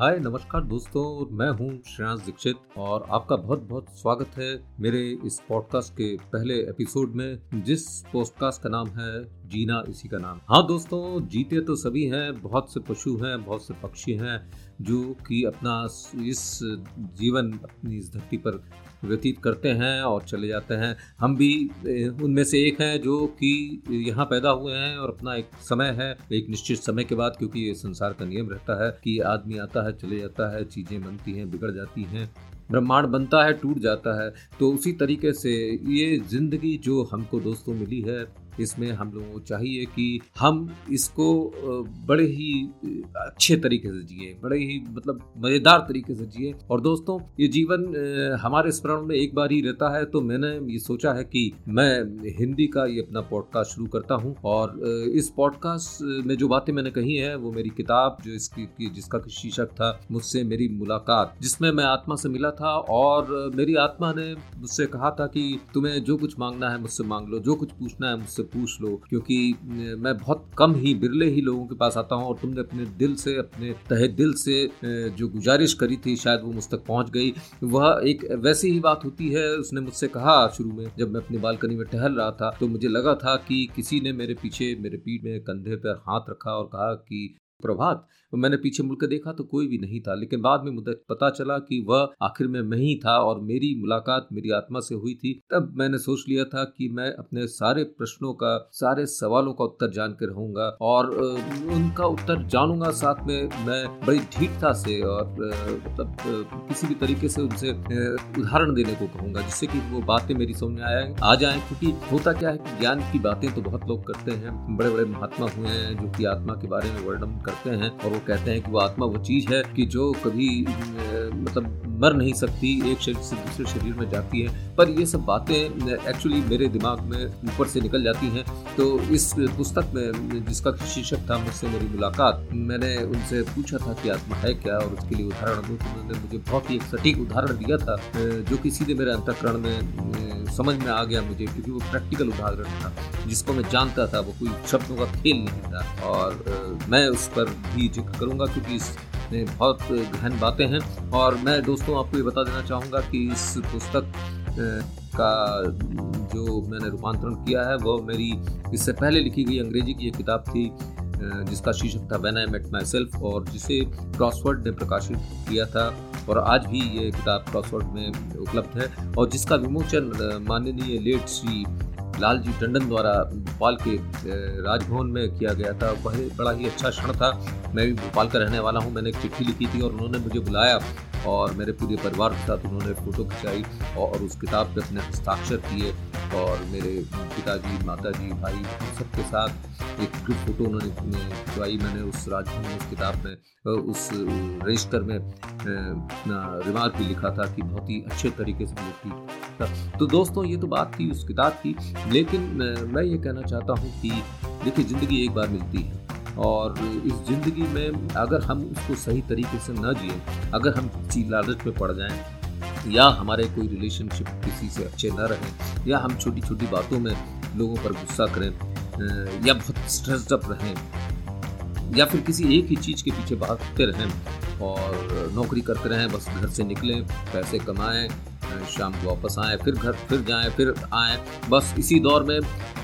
हाय, नमस्कार दोस्तों, मैं हूँ श्रेयांश दीक्षित और आपका बहुत बहुत स्वागत है मेरे इस पॉडकास्ट के पहले एपिसोड में, जिस पॉडकास्ट का नाम है जीना इसी का नाम। हाँ दोस्तों, जीते तो सभी हैं, बहुत से पशु हैं, बहुत से पक्षी हैं जो कि अपना इस जीवन, अपनी इस धरती पर व्यतीत करते हैं और चले जाते हैं। हम भी उनमें से एक हैं जो कि यहाँ पैदा हुए हैं और अपना एक समय है, एक निश्चित समय के बाद, क्योंकि ये संसार का नियम रहता है कि आदमी आता है, चले जाता है, चीज़ें बनती हैं, बिगड़ जाती हैं, ब्रह्मांड बनता है, टूट जाता है। तो उसी तरीके से ये ज़िंदगी जो हमको दोस्तों मिली है इसमें हम लोगों को चाहिए कि हम इसको बड़े ही अच्छे तरीके से जिए, बड़े ही मतलब मज़ेदार तरीके से जिए। और दोस्तों, ये जीवन हमारे स्मरण में एक बार ही रहता है तो मैंने ये सोचा है कि मैं हिंदी का ये अपना पॉडकास्ट शुरू करता हूँ। और इस पॉडकास्ट में जो बातें मैंने कही है, वो मेरी किताब, जो इसकी जिसका शीर्षक था, मुझसे मेरी मुलाकात, जिसमें मैं आत्मा से मिला था। और, मेरी आत्मा ने मुझसे कहा था कि तुम्हें जो कुछ मांगना है, मुझसे मांग लो, जो कुछ पूछना है, मुझसे पूछ लो, क्योंकि मैं बहुत कम ही बिरले ही लोगों के पास आता हूँ और तुमने अपने दिल से, अपने तहे दिल से जो गुजारिश करी थी, शायद वो मुझ तक पहुँच गई। वह एक वैसी ही बात होती है, उसने मुझसे कहा शुरू में, जब मैं अपनी बालकनी में टहल रहा था तो मुझे लगा था कि किसी ने मेरे पीछे, मेरे पीठ में कंधे पर हाथ रखा और कहा कि, प्रभात मैंने पीछे मुड़कर देखा तो कोई भी नहीं था। लेकिन बाद में मुझे पता चला कि वह आखिर में मैं ही था और मेरी मुलाकात मेरी आत्मा से हुई थी। तब मैंने सोच लिया था कि मैं अपने सारे प्रश्नों का, सारे सवालों का उत्तर जान के रहूँगा और उनका उत्तर जानूँगा। साथ में मैं बड़ी ठीकता से और मतलब किसी भी तरीके से उनसे उदाहरण देने को कहूँगा, जिससे कि वो बातें मेरी समझ में आए, आ जाए। क्योंकि होता क्या है कि ज्ञान की बातें तो बहुत लोग करते हैं। बड़े बड़े महात्मा हुए हैं जो कि आत्मा के बारे में वर्णन करते हैं और वो कहते हैं कि वो आत्मा वो चीज़ है कि जो कभी मतलब मर नहीं सकती, एक शरीर से दूसरे शरीर में जाती है। पर ये सब बातें एक्चुअली मेरे दिमाग में ऊपर से निकल जाती हैं। तो इस पुस्तक में, जिसका शीर्षक था मुझसे मेरी मुलाकात, मैंने उनसे पूछा था कि आत्मा है क्या और उसके लिए उदाहरण दूँ। तो उन्होंने मुझे बहुत ही एक सटीक उदाहरण दिया था जो कि सीधे मेरे अंतकरण में समझ में आ गया मुझे, क्योंकि वो प्रैक्टिकल उदाहरण था, जिसको मैं जानता था, वो कोई शब्दों का खेल नहीं था। और मैं उस पर भी ज़िक्र करूँगा, क्योंकि इस बहुत गहन बातें हैं। और मैं दोस्तों आपको ये बता देना चाहूँगा कि इस पुस्तक का जो मैंने रूपांतरण किया है, वो मेरी, इससे पहले लिखी गई अंग्रेज़ी की एक किताब थी जिसका शीर्षक था when I met myself और जिसे क्रॉसवर्ड ने प्रकाशित किया था। और आज भी ये किताब क्रॉसवर्ड में उपलब्ध है। और जिसका विमोचन माननीय लेट श्री लालजी टंडन द्वारा भोपाल के राजभवन में किया गया था। वह बड़ा ही अच्छा क्षण था। मैं भी भोपाल का रहने वाला हूँ। मैंने एक चिट्ठी लिखी थी और उन्होंने मुझे बुलाया। और मेरे पूरे परिवार के साथ उन्होंने फ़ोटो खिंचाई और उस किताब पे अपने हस्ताक्षर किए। और मेरे पिताजी, माताजी, भाई सबके साथ एक फ़ोटो उन्होंने खिंचवाई। मैंने उस राजभवन में उस किताब में उस, रजिस्टर में अपना रिमार्क भी लिखा था कि बहुत ही अच्छे तरीके से लिखी तो दोस्तों, ये तो बात थी उस किताब की, लेकिन मैं ये कहना चाहता हूँ कि देखिए, ज़िंदगी एक बार मिलती है और इस ज़िंदगी में अगर हम उसको सही तरीके से न जिए, अगर हम किसी लालच में पड़ जाएँ या हमारे कोई रिलेशनशिप किसी से अच्छे न रहें, या हम छोटी छोटी बातों में लोगों पर गुस्सा करें या बहुत स्ट्रेस्ड अप रहें, या फिर किसी एक ही चीज़ के पीछे भागते रहें और नौकरी करते रहें, बस घर से निकलें, पैसे कमाएँ शाम को वापस आए, फिर घर, फिर जाएँ, फिर आएँ, बस इसी दौर में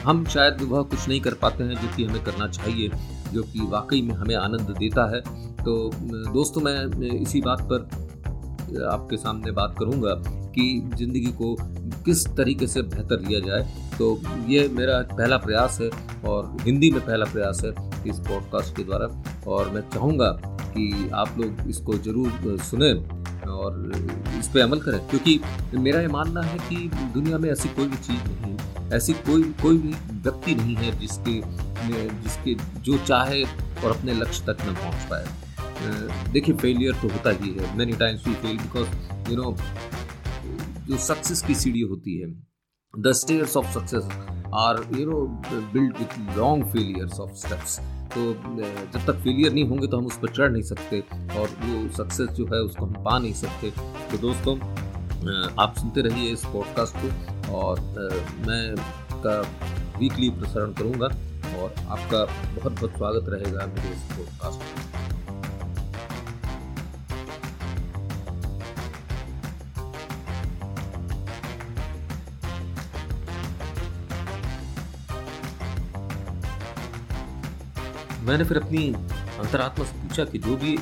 हम शायद वह कुछ नहीं कर पाते हैं जो कि हमें करना चाहिए, जो कि वाकई में हमें आनंद देता है। तो दोस्तों मैं इसी बात पर आपके सामने बात करूँगा कि ज़िंदगी को किस तरीके से बेहतर लिया जाए। तो ये मेरा पहला प्रयास है और हिंदी में पहला प्रयास है इस पॉडकास्ट के द्वारा। और मैं चाहूँगा कि आप लोग इसको ज़रूर सुने और इस पर अमल करें, क्योंकि मेरा ये मानना है कि दुनिया में ऐसी कोई भी चीज़ नहीं ऐसी कोई कोई भी व्यक्ति नहीं है जिसके जिसके जो चाहे और अपने लक्ष्य तक न पहुँच पाए। देखिए फेलियर तो होता ही है। Many times we fail because you know जो सक्सेस की सीढ़ी होती है the stairs of success are you know build with long failures of steps तो जब तक फेलियर नहीं होंगे तो हम उस पर चढ़ नहीं सकते और वो सक्सेस जो है उसको हम पा नहीं सकते। तो दोस्तों आप सुनते रहिए इस पॉडकास्ट को और मैं का वीकली प्रसारण करूँगा और आपका बहुत बहुत स्वागत रहेगा मेरे इस पॉडकास्ट में। मैंने फिर अपनी अंतरात्मा से पूछा कि जो भी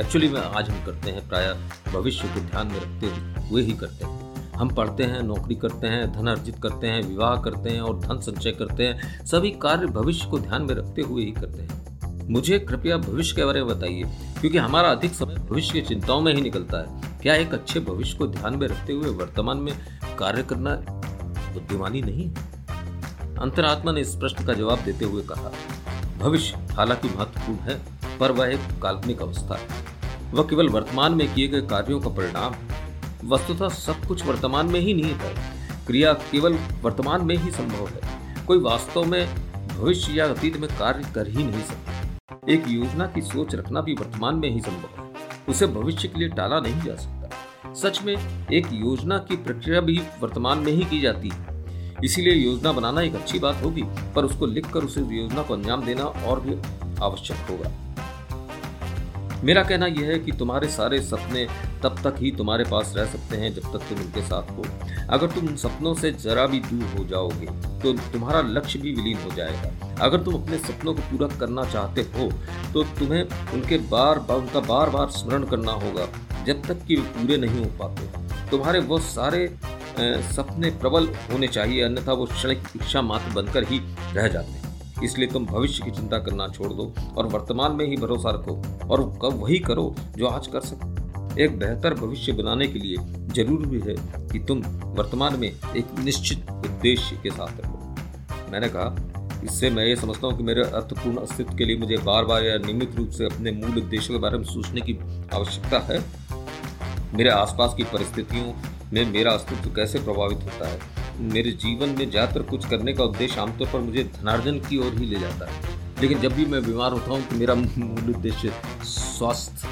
एक्चुअली में आज हम करते हैं, प्राय भविष्य को ध्यान में रखते हुए ही करते हैं। हम पढ़ते हैं, नौकरी करते हैं, धन अर्जित करते हैं, विवाह करते हैं और धन संचय करते हैं, सभी कार्य भविष्य को ध्यान में रखते हुए ही करते हैं। मुझे कृपया भविष्य के बारे में बताइए, क्योंकि हमारा अधिक समय भविष्य की चिंताओं में ही निकलता है। क्या एक अच्छे भविष्य को ध्यान में रखते हुए वर्तमान में कार्य करना बुद्धिमानी नहीं अंतरात्मा ने इस प्रश्न का जवाब देते हुए कहा भविष्य हालाँकि महत्वपूर्ण है, पर वह एक काल्पनिक अवस्था है। वह केवल वर्तमान में किए गए कार्यों का परिणाम वस्तुतः सब कुछ वर्तमान में ही निहित है। क्रिया केवल वर्तमान में ही संभव है। कोई वास्तव में भविष्य या अतीत में कार्य कर ही नहीं सकता। एक योजना की सोच रखना भी वर्तमान में ही संभव है। उसे भविष्य के लिए टाला नहीं जा सकता। सच में, एक योजना की प्रक्रिया भी वर्तमान में ही की जाती है। इसीलिए योजना बनाना एक अच्छी बात होगी, पर उसको लिखकर उसे योजना को अंजाम देना और भी आवश्यक होगा। मेरा कहना यह है कि तुम्हारे सारे सपने तब तक ही तुम्हारे पास रह सकते हैं जब तक तुम उनके साथ हो। अगर तुम सपनों से जरा भी दूर हो जाओगे तो तुम्हारा लक्ष्य भी विलीन हो जाएगा। अगर तुम अपने सपनों को पूरा करना चाहते हो तो तुम्हें उनके बार बार, उनका बार बार स्मरण करना होगा, जब तक कि वे पूरे नहीं हो पाते। तुम्हारे वो सारे सपने प्रबल होने चाहिए, अन्यथा वो क्षणिक इच्छा मात्र बनकर ही रह जाते हैं। इसलिए तुम भविष्य की चिंता करना छोड़ दो और वर्तमान में ही भरोसा रखो और कब वही करो जो आज कर सको। एक बेहतर भविष्य बनाने के लिए ज़रूरी है कि तुम वर्तमान में एक निश्चित उद्देश्य के साथ रहो। मैंने कहा, इससे मैं ये समझता हूँ कि मेरे अर्थपूर्ण अस्तित्व के लिए मुझे बार बार या नियमित रूप से अपने मूल उद्देश्यों के बारे में सोचने की आवश्यकता है। मेरे आसपास की परिस्थितियों में मेरा अस्तित्व कैसे प्रभावित होता है? मेरे जीवन में ज़्यादातर कुछ करने का उद्देश्य आमतौर पर मुझे धनार्जन की ओर ही ले जाता है। लेकिन जब भी मैं बीमार होता हूँ तो मेरा मूल उद्देश्य स्वस्थ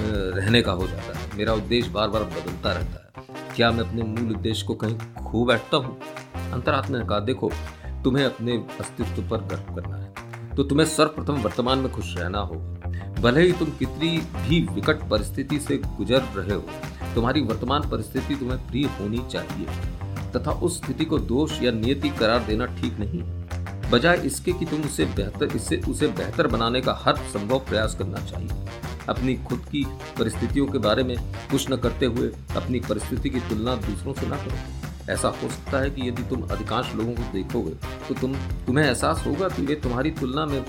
रहने का हो जाता है। मेरा उद्देश्य बार बार बदलता रहता है। क्या मैं अपने मूल उद्देश्य को कहीं खो बैठता हूँ? अंतरात्मा ने कहा, देखो, तुम्हें अपने अस्तित्व पर गर्व करना है। तो तुम्हें सर्वप्रथम वर्तमान में खुश रहना होगा। भले ही तुम कितनी भी विकट परिस्थिति से गुजर रहे हो, तुम्हारी वर्तमान परिस्थिति तुम्हें प्रिय होनी चाहिए, तथा उस स्थिति को दोष या नियति करार देना ठीक नहीं। है बजाय इसके कि तुम उसे बेहतर, इससे उसे बेहतर बनाने का हर संभव प्रयास करना चाहिए। अपनी खुद की परिस्थितियों के बारे में कुछ न करते हुए अपनी परिस्थिति की तुलना दूसरों से न करो। ऐसा हो सकता है कि यदि तुम अधिकांश लोगों को देखोगे तो तुम, तुम्हें एहसास होगा कि वे तुम्हारी तुलना में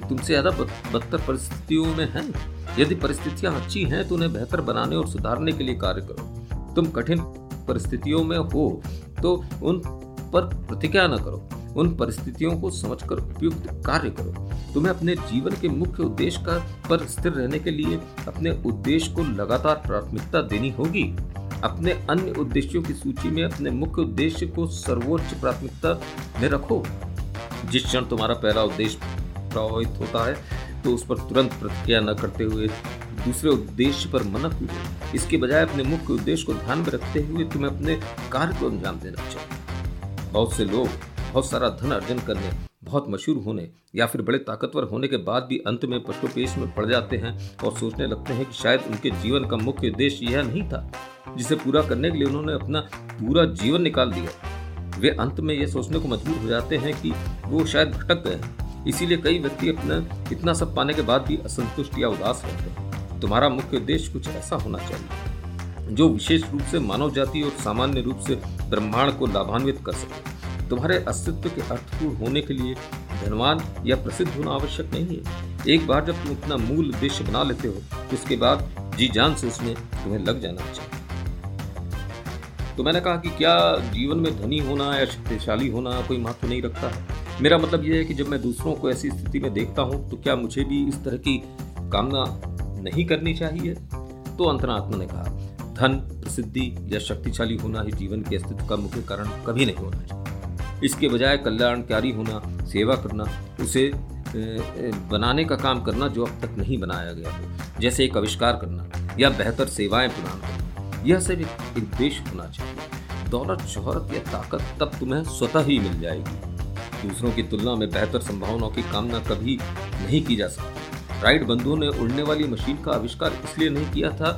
तुमसे ज़्यादा बदतर परिस्थितियों में हैं। यदि परिस्थितियाँ अच्छी हैं तो उन्हें बेहतर बनाने और सुधारने के लिए कार्य करो। तुम कठिन परिस्थितियों में हो तो उन पर प्रतिक्रिया न करो। उन परिस्थितियों को समझकर उपयुक्त कार्य करो। तुम्हें अपने जीवन के मुख्य उद्देश्य का, पर स्थिर रहने के लिए अपने उद्देश्य को लगातार प्राथमिकता देनी होगी। अपने अन्य उद्देश्यों की सूची में अपने मुख्य उद्देश्य को सर्वोच्च प्राथमिकता में रखो। जिस क्षण तुम्हारा पहला उद्देश्य प्रभावित होता है तो उस पर तुरंत प्रतिक्रिया न करते हुए दूसरे उद्देश्य पर मनक हुए इसके बजाय अपने मुख्य उद्देश्य को ध्यान में रखते हुए तुम्हें अपने कार्य को अंजाम देना चाहिए। बहुत से लोग, बहुत सारा धन अर्जन करने बहुत मशहूर होने या फिर बड़े ताकतवर होने के बाद भी अंत में पशुपेश में पड़ जाते हैं और सोचने लगते हैं कि शायद उनके जीवन का मुख्य उद्देश्य यह नहीं था, जिसे पूरा करने के लिए उन्होंने अपना पूरा जीवन निकाल दिया। वे अंत में यह सोचने को मजबूर हो जाते हैं कि वो शायद भटक गए हैं। इसीलिए कई व्यक्ति अपना इतना सब पाने के बाद भी असंतुष्ट या उदास रहते हैं। तुम्हारा मुख्य उद्देश्य कुछ ऐसा होना चाहिए, जो विशेष रूप से मानव जाति और सामान्य रूप से ब्रह्मांड को लाभान्वित कर सके। तुम्हारे अस्तित्व के अर्थपूर्ण होने के लिए धनवान या प्रसिद्ध होना आवश्यक नहीं है। एक बार जब तुम अपना मूल उद्देश्य बना लेते हो तो उसके बाद जी जान से उसमें तुम्हें लग जाना चाहिए। तो मैंने कहा कि क्या जीवन में धनी होना या शक्तिशाली होना कोई महत्व नहीं रखता? है मेरा मतलब यह है कि जब मैं दूसरों को ऐसी स्थिति में देखता हूँ तो क्या मुझे भी इस तरह की कामना नहीं करनी चाहिए? तो अंतरात्मा ने कहा, धन, प्रसिद्धि या शक्तिशाली होना ही जीवन के अस्तित्व का मुख्य कारण कभी नहीं होना चाहिए। इसके बजाय कल्याणकारी होना, सेवा करना, उसे बनाने का काम करना जो अब तक नहीं बनाया गया हो। जैसे एक आविष्कार करना या बेहतर सेवाएँ प्रदान करना। यह सब एक उद्देश्य होना चाहिए। दौलत, शोहरत या ताकत तब तुम्हें स्वतः ही मिल जाएगी। दूसरों की तुलना में बेहतर संभावनाओं की कामना कभी नहीं की जा सकती। राइट बंधुओं ने उड़ने वाली मशीन का आविष्कार इसलिए नहीं किया था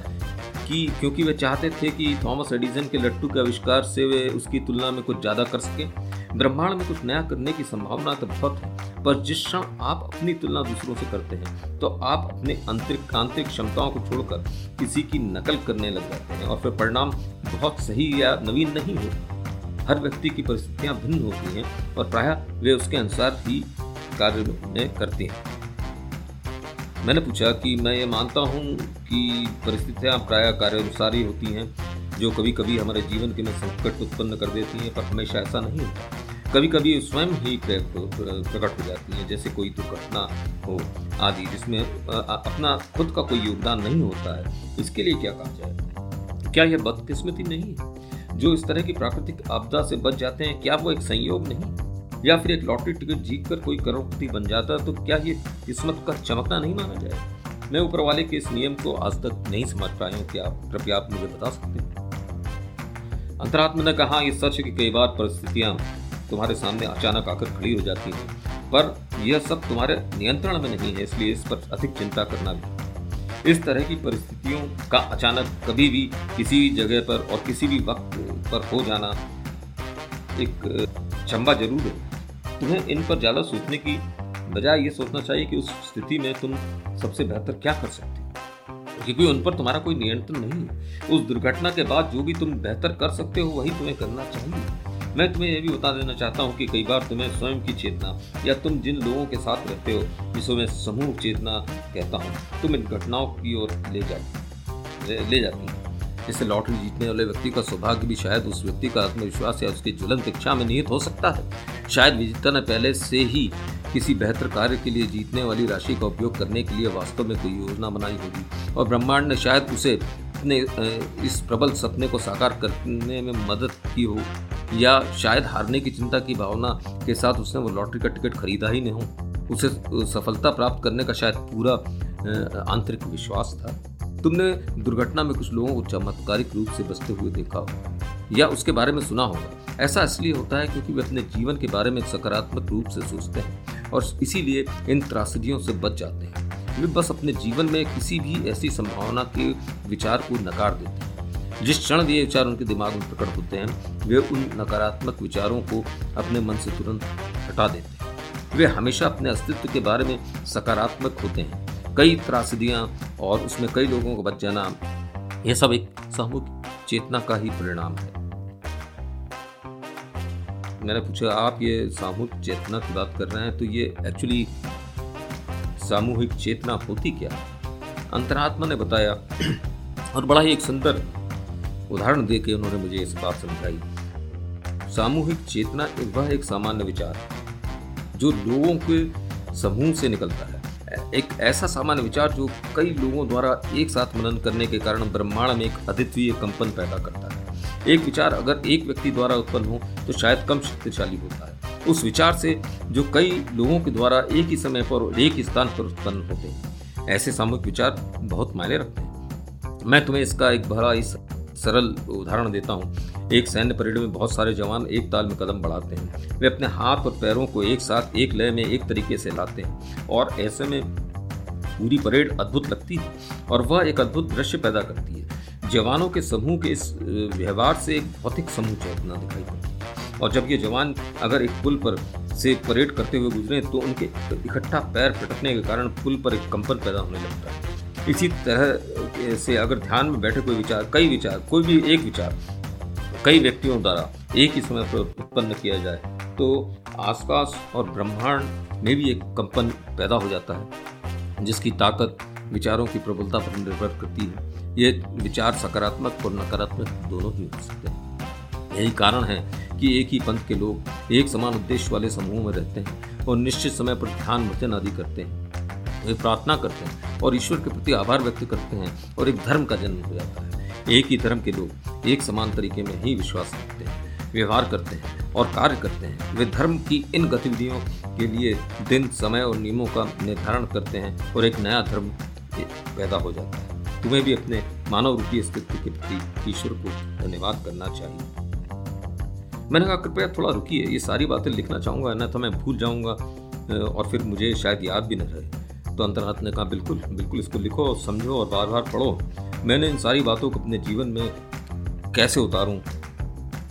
कि क्योंकि वे चाहते थे कि थॉमस एडिसन के लट्टू के आविष्कार से वे उसकी तुलना में कुछ ज़्यादा कर सकें। ब्रह्मांड में कुछ नया करने की संभावना तो बहुत है, पर जिस क्षण आप अपनी तुलना दूसरों से करते हैं तो आप अपने आंतरिक आंतरिक क्षमताओं को छोड़कर किसी की नकल करने लग जाते हैं, और फिर परिणाम बहुत सही या नवीन नहीं होता। हर व्यक्ति की परिस्थितियाँ भिन्न होती हैं, और प्रायः वे उसके अनुसार ही कार्य करते हैं। मैंने पूछा कि मैं ये मानता हूँ कि परिस्थितियाँ प्राय कार्यानुसार ही होती हैं, जो कभी कभी हमारे जीवन के में संकट उत्पन्न कर देती हैं, पर हमेशा ऐसा नहीं होता। कभी कभी स्वयं ही प्रकट हो जाती है, जैसे कोई दुर्घटना हो आदि, जिसमें अपना खुद का कोई योगदान नहीं होता है, इसके लिए क्या कहा जाए? क्या यह बदकिस्मती नहीं है? जो इस तरह की प्राकृतिक आपदा से बच जाते हैं, क्या वो एक संयोग नहीं? या फिर एक लॉटरी टिकट जीत कर कोई करोड़पति बन जाता तो क्या ये किस्मत का चमकना नहीं माना जाए? मैं ऊपर वाले के इस नियम को आज तक नहीं समझ पाया हूँ, क्या कृपया आप मुझे बता सकते हैं? अंतरात्मा ने कहा यह सच की कई बार परिस्थितियाँ तुम्हारे सामने अचानक आकर खड़ी हो जाती है। पर यह सब तुम्हारे नियंत्रण में नहीं है, इसलिए इस पर अधिक चिंता करना भी। इस तरह की परिस्थितियों का अचानक कभी भी किसी भी जगह पर और किसी भी वक्त पर हो जाना एक चंबा ज़रूर है। तुम्हें इन पर ज़्यादा सोचने की बजाय ये सोचना चाहिए कि उस स्थिति में तुम सबसे बेहतर क्या कर सकते हो। क्योंकि उन पर तुम्हारा कोई नियंत्रण नहीं है। उस दुर्घटना के बाद जो भी तुम बेहतर कर सकते हो, वही तुम्हें करना चाहिए। मैं तुम्हें यह भी बता देना चाहता हूँ कि कई बार तुम्हें स्वयं की चेतना या तुम जिन लोगों के साथ रहते हो, जिसको मैं समूह चेतना कहता हूँ, तुम इन घटनाओं की ओर ले जा, ले जाती है। इससे लॉटरी जीतने वाले व्यक्ति का सौभाग्य भी शायद उस व्यक्ति का आत्मविश्वास या उसकी ज्वलंत इच्छा में निहित हो सकता है। शायद विजेता ने पहले से ही किसी बेहतर कार्य के लिए जीतने वाली राशि का उपयोग करने के लिए वास्तव में कोई योजना बनाई होगी, और ब्रह्मांड ने शायद उसे अपने इस प्रबल सपने को साकार करने में मदद की हो। या शायद हारने की चिंता की भावना के साथ उसने वो लॉटरी का टिकट खरीदा ही नहीं हो। उसे सफलता प्राप्त करने का शायद पूरा आंतरिक विश्वास था। तुमने दुर्घटना में कुछ लोगों को चमत्कारिक रूप से बचते हुए देखा हो, या उसके बारे में सुना होगा। ऐसा इसलिए होता है क्योंकि वे अपने जीवन के बारे में सकारात्मक रूप से सोचते हैं और इसीलिए इन त्रासदियों से बच जाते हैं। वे बस अपने जीवन में किसी भी ऐसी संभावना के विचार को नकार देते हैं। जिस क्षण ये विचार उनके दिमाग में प्रकट होते हैं, वे उन नकारात्मक विचारों को अपने मन से तुरंत हटा देते हैं। वे हमेशा अपने अस्तित्व के बारे में सकारात्मक होते हैं। कई त्रासदियाँ और उसमें कई लोगों को बच जाना, यह सब एक सामूहिक चेतना का ही परिणाम है। मैंने पूछा, आप ये सामूहिक चेतना की बात कर रहे हैं तो ये एक्चुअली सामूहिक चेतना होती क्या? अंतरात्मा ने बताया, और बड़ा ही एक सुंदर उदाहरण दे के उन्होंने मुझे इस बात समझाई। सामूहिक चेतना वह एक सामान्य विचार जो लोगों के समूह से निकलता है। एक ऐसा सामान्य विचार जो कई लोगों द्वारा एक साथ मनन करने के कारण ब्रह्मांड में एक अद्वितीय कंपन पैदा करता है। एक विचार अगर एक व्यक्ति द्वारा उत्पन्न हो तो शायद कम शक्तिशाली होता है। उस विचार से जो कई लोगों के द्वारा एक ही समय पर एक ही स्थान पर उत्पन्न होते हैं। ऐसे सामूहिक विचार बहुत मायने रखते हैं। मैं तुम्हें इसका एक भरा इस सरल उदाहरण देता हूँ। एक सैन्य परेड में बहुत सारे जवान एक ताल में कदम बढ़ाते हैं। वे अपने हाथ और पैरों को एक साथ, एक लय में, एक तरीके से लाते हैं और ऐसे में पूरी परेड अद्भुत लगती है और वह एक अद्भुत दृश्य पैदा करती है। जवानों के समूह के इस व्यवहार से एक भौतिक समूह चेतना दिखाई पड़ती है और जब ये जवान अगर एक पुल पर से परेड करते हुए गुजरे तो उनके इकट्ठा पैर पटकने के कारण पुल पर एक कंपन पैदा होने लगता है। इसी तरह से अगर ध्यान में बैठे कोई विचार, कई विचार, कोई भी एक विचार, कई व्यक्तियों द्वारा एक ही समय पर उत्पन्न किया जाए तो आसपास और ब्रह्मांड में भी एक कंपन पैदा हो जाता है, जिसकी ताकत विचारों की प्रबलता पर निर्भर करती है। ये विचार सकारात्मक और नकारात्मक दोनों ही हो सकते हैं। यही कारण है कि एक ही पंथ के लोग एक समान उद्देश्य वाले समूह में रहते हैं और निश्चित समय पर ध्यान वचन आदि करते हैं। वे प्रार्थना करते हैं और ईश्वर के प्रति आभार व्यक्त करते हैं और एक धर्म का जन्म हो जाता है। एक ही धर्म के लोग एक समान तरीके में ही विश्वास रखते हैं, व्यवहार करते हैं और कार्य करते हैं। वे धर्म की इन गतिविधियों के लिए दिन, समय और नियमों का निर्धारण करते हैं और एक नया धर्म पैदा हो जाता है। तुम्हें भी अपने मानव रूपी अस्तित्व के प्रति ईश्वर को धन्यवाद करना चाहिए। मैंने कहा, कृपया थोड़ा रुकिए, ये सारी बातें लिखना चाहूँगा तो मैं भूल जाऊँगा और फिर मुझे शायद याद भी न रहे। तो अंतर्हाथ ने कहा, बिल्कुल बिल्कुल इसको लिखो, समझो और बार बार पढ़ो। मैंने इन सारी बातों को अपने जीवन में कैसे उतारूं?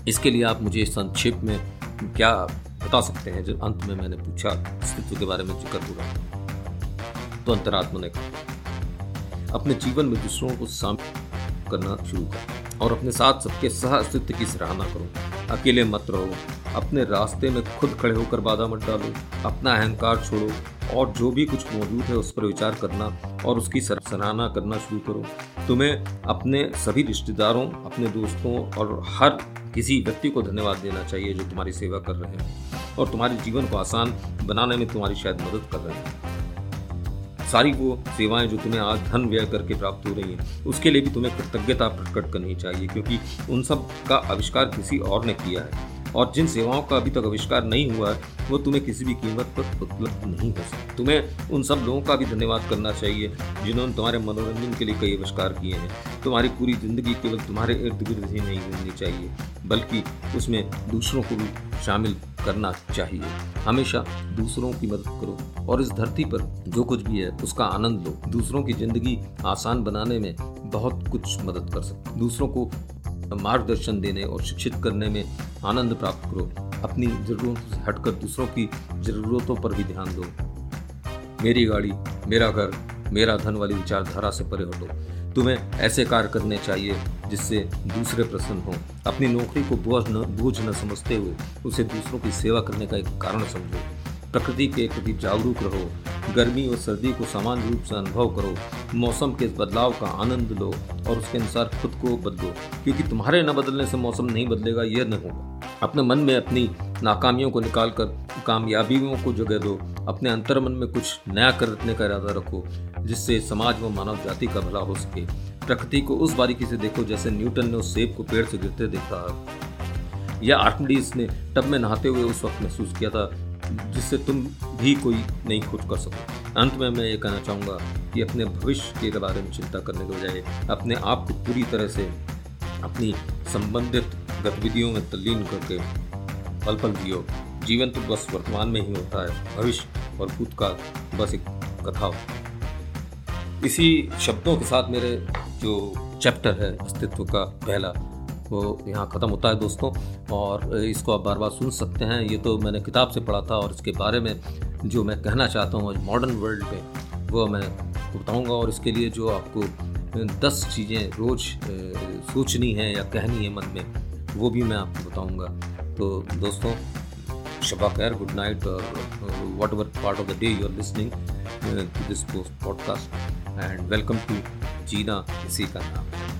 इसके लिए आप मुझे संक्षेप में क्या बता सकते हैं? जब अंत में मैंने पूछा, अस्तित्व के बारे में ज़िक्र हुआ तो अंतरात्मा ने कहा, अपने जीवन में दूसरों को शामिल करना शुरू कर और अपने साथ सबके सह अस्तित्व की सराहना करो। अकेले मत रहो अपने रास्ते में खुद खड़े होकर बाधा मत डालो। अपना अहंकार छोड़ो और जो भी कुछ मौजूद है उस पर विचार करना और उसकी सराहना करना शुरू करो। तुम्हें अपने सभी रिश्तेदारों, अपने दोस्तों और हर किसी व्यक्ति को धन्यवाद देना चाहिए जो तुम्हारी सेवा कर रहे हैं और तुम्हारे जीवन को आसान बनाने में तुम्हारी शायद मदद कर रहे हैं। सारी वो सेवाएँ जो तुम्हें आज धन व्यय करके प्राप्त हो रही हैं, उसके लिए भी तुम्हें कृतज्ञता प्रकट करनी चाहिए क्योंकि उन सब का आविष्कार किसी और ने किया है। और जिन सेवाओं का अभी तक आविष्कार नहीं हुआ है, वो तुम्हें किसी भी कीमत पर उपलब्ध नहीं हो सकती। तुम्हें उन सब लोगों का भी धन्यवाद करना चाहिए, जिन्होंने तुम्हारे मनोरंजन के लिए कई आविष्कार किए हैं। तुम्हारी पूरी ज़िंदगी केवल तुम्हारे इर्द गिर्द ही नहीं होनी चाहिए, बल्कि उसमें दूसरों को भी शामिल करना चाहिए। हमेशा दूसरों की मदद करो और इस धरती पर जो कुछ भी है, उसका आनंद लो। दूसरों की ज़िंदगी आसान बनाने में बहुत कुछ मदद कर सकते दूसरों को मार्गदर्शन देने और शिक्षित करने में आनंद प्राप्त करो। अपनी ज़रूरतों से हटकर दूसरों की ज़रूरतों पर भी ध्यान दो। मेरी गाड़ी, मेरा घर, मेरा धन वाली विचारधारा से परे हटो। तुम्हें ऐसे कार्य करने चाहिए जिससे दूसरे प्रसन्न हों। अपनी नौकरी को बोझ न बोझ न समझते हुए उसे दूसरों की सेवा करने का एक कारण समझो। प्रकृति के प्रति जागरूक रहो, गर्मी और सर्दी को समान रूप से अनुभव करो, मौसम के बदलाव का आनंद लो और उसके अनुसार खुद को बदलो, क्योंकि तुम्हारे न बदलने से मौसम नहीं बदलेगा, यह न होगा। अपने मन में अपनी नाकामियों को निकाल कर कामयाबियों को जगह दो, अपने अंतर मन में कुछ नया करने का इरादा रखो, जिससे समाज व मानव जाति का भला हो सके। प्रकृति को उस बारीकी से देखो जैसे न्यूटन ने उस सेब को पेड़ से गिरते देखा। या आर्कमिडीज ने टब में नहाते हुए उस वक्त महसूस किया था जिससे तुम भी कोई नई खोज कर सको। अंत में मैं ये कहना चाहूँगा कि अपने भविष्य के बारे में चिंता करने के बजाय अपने आप को पूरी तरह से अपनी संबंधित गतिविधियों में तल्लीन करके पल पल जियो। जीवन तो बस वर्तमान में ही होता है। भविष्य और का बस एक कथा हो। इसी शब्दों के साथ मेरे जो चैप्टर है, अस्तित्व का पहला यहाँ ख़त्म होता है दोस्तों। और इसको आप बार बार सुन सकते हैं। ये तो मैंने किताब से पढ़ा था और इसके बारे में जो मैं कहना चाहता हूँ मॉडर्न वर्ल्ड में, वो मैं बताऊँगा। और इसके लिए जो आपको दस चीज़ें रोज़ सोचनी है या कहनी है मन में, वो भी मैं आपको बताऊँगा। तो दोस्तों शबा खैर गुड नाइट और whatever part of the day you are listening to this podcast and welcome to जीना इसी का नाम।